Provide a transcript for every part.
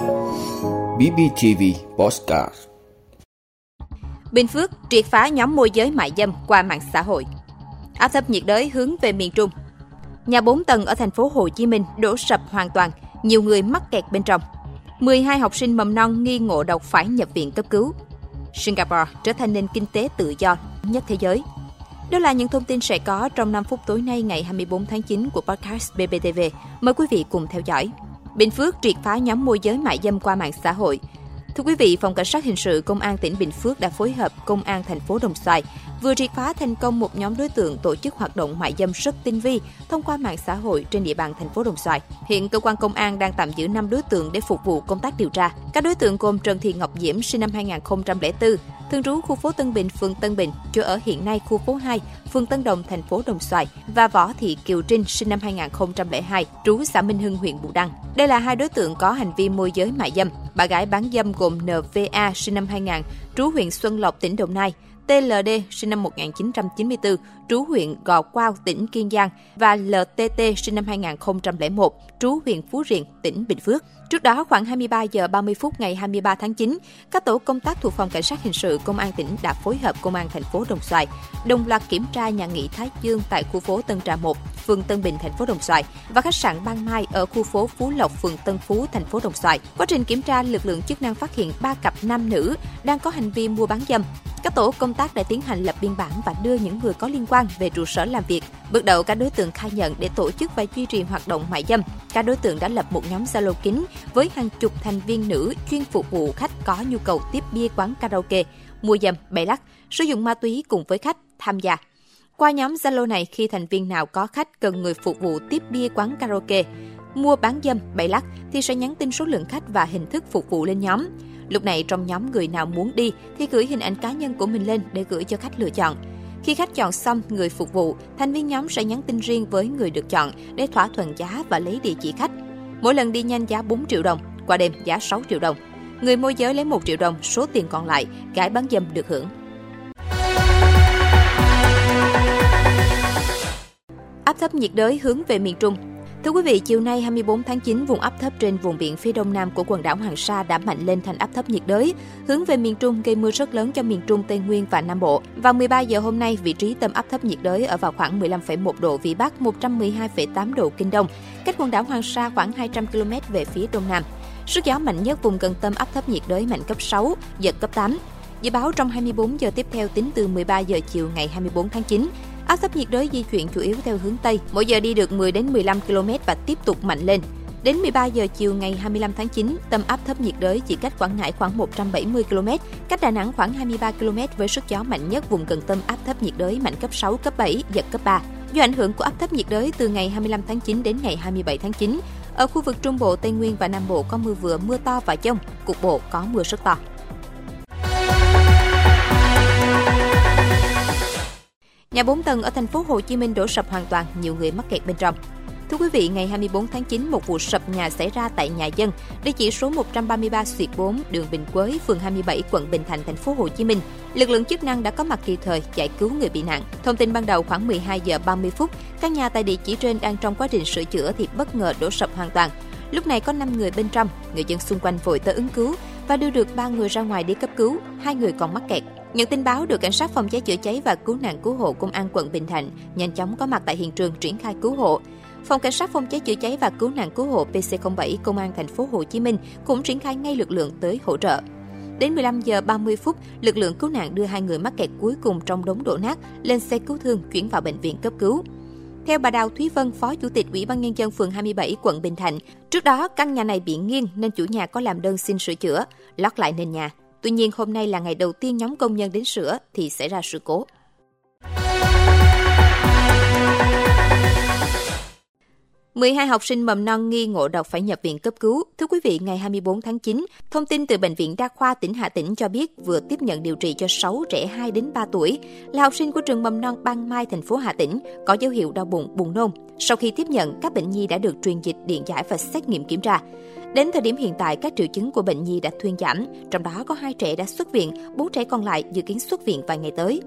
BBTV Postcard Bình Phước triệt phá nhóm môi giới mại dâm qua mạng xã hội. Áp thấp nhiệt đới hướng về miền Trung. Nhà 4 tầng ở thành phố Hồ Chí Minh đổ sập hoàn toàn, nhiều người mắc kẹt bên trong. 12 học sinh mầm non nghi ngộ độc phải nhập viện cấp cứu. Singapore trở thành nền kinh tế tự do nhất thế giới. Đó là những thông tin sẽ có trong 5 phút tối nay ngày 24 tháng 9 của podcast BBTV. Mời quý vị cùng theo dõi. Bình Phước triệt phá nhóm môi giới mại dâm qua mạng xã hội. Thưa quý vị, Phòng Cảnh sát Hình sự Công an tỉnh Bình Phước đã phối hợp Công an thành phố Đồng Xoài vừa triệt phá thành công một nhóm đối tượng tổ chức hoạt động mại dâm rất tinh vi thông qua mạng xã hội trên địa bàn thành phố Đồng Xoài. Hiện cơ quan công an đang tạm giữ 5 đối tượng để phục vụ công tác điều tra. Các đối tượng gồm Trần Thị Ngọc Diễm sinh năm 2004, thường trú khu phố Tân Bình, phường Tân Bình, chỗ ở hiện nay khu phố 2, phường Tân Đồng, thành phố Đồng Xoài và Võ Thị Kiều Trinh sinh năm 2002, trú xã Minh Hưng, huyện Bù Đăng. Đây là hai đối tượng có hành vi môi giới mại dâm. Bà gái bán dâm gồm NVA sinh năm 2000, trú huyện Xuân Lộc, tỉnh Đồng Nai, TLD sinh năm 1994, trú huyện Gò Quao, tỉnh Kiên Giang và LTT sinh năm 2001, trú huyện Phú Riềng, tỉnh Bình Phước. Trước đó, khoảng 23 giờ 30 phút ngày 23 tháng 9, các tổ công tác thuộc Phòng Cảnh sát Hình sự Công an tỉnh đã phối hợp Công an thành phố Đồng Xoài đồng loạt kiểm tra nhà nghỉ Thái Dương tại khu phố Tân Trà 1, phường Tân Bình, thành phố Đồng Xoài và khách sạn Ban Mai ở khu phố Phú Lộc, phường Tân Phú, thành phố Đồng Xoài. Quá trình kiểm tra, lực lượng chức năng phát hiện ba cặp nam nữ đang có hành vi mua bán dâm. Các tổ công tác đã tiến hành lập biên bản và đưa những người có liên quan về trụ sở làm việc. Bước đầu các đối tượng khai nhận để tổ chức và duy trì hoạt động mại dâm, các đối tượng đã lập một nhóm Zalo kín với hàng chục thành viên nữ chuyên phục vụ khách có nhu cầu tiếp bia quán karaoke, mua dâm, bày lắc, sử dụng ma túy cùng với khách tham gia. Qua nhóm Zalo này, khi thành viên nào có khách cần người phục vụ tiếp bia quán karaoke, mua bán dâm, bày lắc thì sẽ nhắn tin số lượng khách và hình thức phục vụ lên nhóm. Lúc này trong nhóm người nào muốn đi thì gửi hình ảnh cá nhân của mình lên để gửi cho khách lựa chọn. Khi khách chọn xong người phục vụ, thành viên nhóm sẽ nhắn tin riêng với người được chọn để thỏa thuận giá và lấy địa chỉ khách. Mỗi lần đi nhanh giá 4 triệu đồng, qua đêm giá 6 triệu đồng. Người môi giới lấy 1 triệu đồng, số tiền còn lại, gái bán dâm được hưởng. Áp thấp nhiệt đới hướng về miền Trung, Thưa quý vị, chiều nay 24 tháng 9, vùng áp thấp trên vùng biển phía đông nam của quần đảo Hoàng Sa đã mạnh lên thành áp thấp nhiệt đới, hướng về miền Trung gây mưa rất lớn cho miền Trung, Tây Nguyên và Nam Bộ. Vào 13 giờ hôm nay, vị trí tâm áp thấp nhiệt đới ở vào khoảng 15,1 độ Vĩ Bắc, 112,8 độ Kinh Đông, cách quần đảo Hoàng Sa khoảng 200 km về phía đông nam. Sức gió mạnh nhất vùng gần tâm áp thấp nhiệt đới mạnh cấp 6, giật cấp 8. Dự báo trong 24 giờ tiếp theo tính từ 13 giờ chiều ngày 24 tháng 9, Áp thấp nhiệt đới di chuyển chủ yếu theo hướng Tây, mỗi giờ đi được 10 đến 15 km và tiếp tục mạnh lên. Đến 13 giờ chiều ngày 25 tháng 9, tâm áp thấp nhiệt đới chỉ cách Quảng Ngãi khoảng 170 km, cách Đà Nẵng khoảng 23 km với sức gió mạnh nhất vùng gần tâm áp thấp nhiệt đới mạnh cấp 6, cấp 7, giật cấp 3. Do ảnh hưởng của áp thấp nhiệt đới từ ngày 25 tháng 9 đến ngày 27 tháng 9, ở khu vực Trung Bộ, Tây Nguyên và Nam Bộ có mưa vừa, mưa to và dông, cục bộ có mưa rất to. Nhà 4 tầng ở thành phố Hồ Chí Minh đổ sập hoàn toàn, nhiều người mắc kẹt bên trong. Thưa quý vị, ngày 24 tháng 9, một vụ sập nhà xảy ra tại nhà dân, địa chỉ số 133 Xuyệt 4, đường Bình Quới, phường 27, quận Bình Thạnh, thành phố Hồ Chí Minh. Lực lượng chức năng đã có mặt kịp thời giải cứu người bị nạn. Thông tin ban đầu khoảng 12 giờ 30 phút, căn nhà tại địa chỉ trên đang trong quá trình sửa chữa thì bất ngờ đổ sập hoàn toàn. Lúc này có 5 người bên trong, người dân xung quanh vội tới ứng cứu và đưa được 3 người ra ngoài để cấp cứu, hai người còn mắc kẹt. Nhận tin báo được cảnh sát phòng cháy chữa cháy và cứu nạn cứu hộ công an quận Bình Thạnh nhanh chóng có mặt tại hiện trường triển khai cứu hộ. Phòng cảnh sát phòng cháy chữa cháy và cứu nạn cứu hộ PC07 công an thành phố Hồ Chí Minh cũng triển khai ngay lực lượng tới hỗ trợ. Đến 15 giờ 30 phút, lực lượng cứu nạn đưa hai người mắc kẹt cuối cùng trong đống đổ nát lên xe cứu thương chuyển vào bệnh viện cấp cứu. Theo bà Đào Thúy Vân, Phó Chủ tịch Ủy ban Nhân dân phường 27 quận Bình Thạnh, trước đó căn nhà này bị nghiêng nên chủ nhà có làm đơn xin sửa chữa, lót lại nền nhà. Tuy nhiên hôm nay là ngày đầu tiên nhóm công nhân đến sửa thì xảy ra sự cố. Mười hai học sinh mầm non nghi ngộ độc phải nhập viện cấp cứu. Thưa quý vị, ngày 24 tháng 9, thông tin từ Bệnh viện Đa khoa tỉnh Hà Tĩnh cho biết vừa tiếp nhận điều trị cho 6 trẻ 2 đến 3 tuổi là học sinh của trường mầm non Ban Mai, thành phố Hà Tĩnh, có dấu hiệu đau bụng, buồn nôn. Sau khi tiếp nhận, các bệnh nhi đã được truyền dịch, điện giải và xét nghiệm kiểm tra. Đến thời điểm hiện tại, các triệu chứng của bệnh nhi đã thuyên giảm, trong đó có hai trẻ đã xuất viện, bốn trẻ còn lại dự kiến xuất viện vài ngày tới.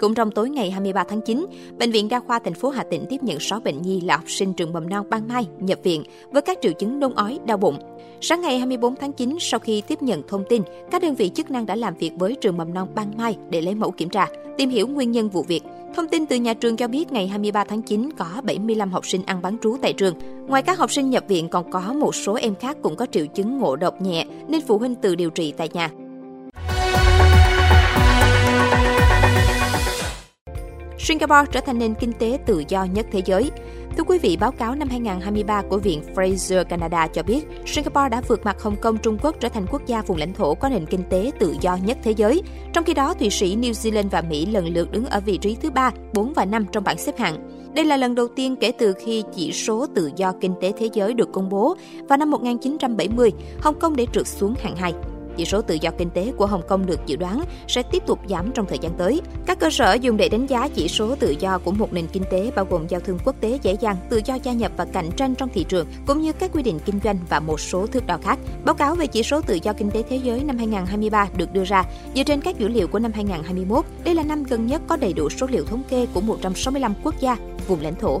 Cũng trong tối ngày 23 tháng 9, Bệnh viện Đa khoa thành phố Hà Tĩnh tiếp nhận 6 bệnh nhi là học sinh trường mầm non Ban Mai nhập viện với các triệu chứng nôn ói, đau bụng. Sáng ngày 24 tháng 9, sau khi tiếp nhận thông tin, các đơn vị chức năng đã làm việc với trường mầm non Ban Mai để lấy mẫu kiểm tra, tìm hiểu nguyên nhân vụ việc. Thông tin từ nhà trường cho biết ngày 23 tháng 9 có 75 học sinh ăn bán trú tại trường. Ngoài các học sinh nhập viện còn có một số em khác cũng có triệu chứng ngộ độc nhẹ nên phụ huynh tự điều trị tại nhà. Singapore trở thành nền kinh tế tự do nhất thế giới. Thưa quý vị, báo cáo năm 2023 của Viện Fraser Canada cho biết, Singapore đã vượt mặt Hồng Kông Trung Quốc trở thành quốc gia vùng lãnh thổ có nền kinh tế tự do nhất thế giới. Trong khi đó, Thụy Sĩ, New Zealand và Mỹ lần lượt đứng ở vị trí thứ 3, 4 và 5 trong bảng xếp hạng. Đây là lần đầu tiên kể từ khi chỉ số tự do kinh tế thế giới được công bố vào năm 1970, Hồng Kông để trượt xuống hạng 2 chỉ số tự do kinh tế của Hồng Kông được dự đoán sẽ tiếp tục giảm trong thời gian tới. Các cơ sở dùng để đánh giá chỉ số tự do của một nền kinh tế bao gồm giao thương quốc tế dễ dàng, tự do gia nhập và cạnh tranh trong thị trường, cũng như các quy định kinh doanh và một số thước đo khác. Báo cáo về chỉ số tự do kinh tế thế giới năm 2023 được đưa ra dựa trên các dữ liệu của năm 2021. Đây là năm gần nhất có đầy đủ số liệu thống kê của 165 quốc gia, vùng lãnh thổ.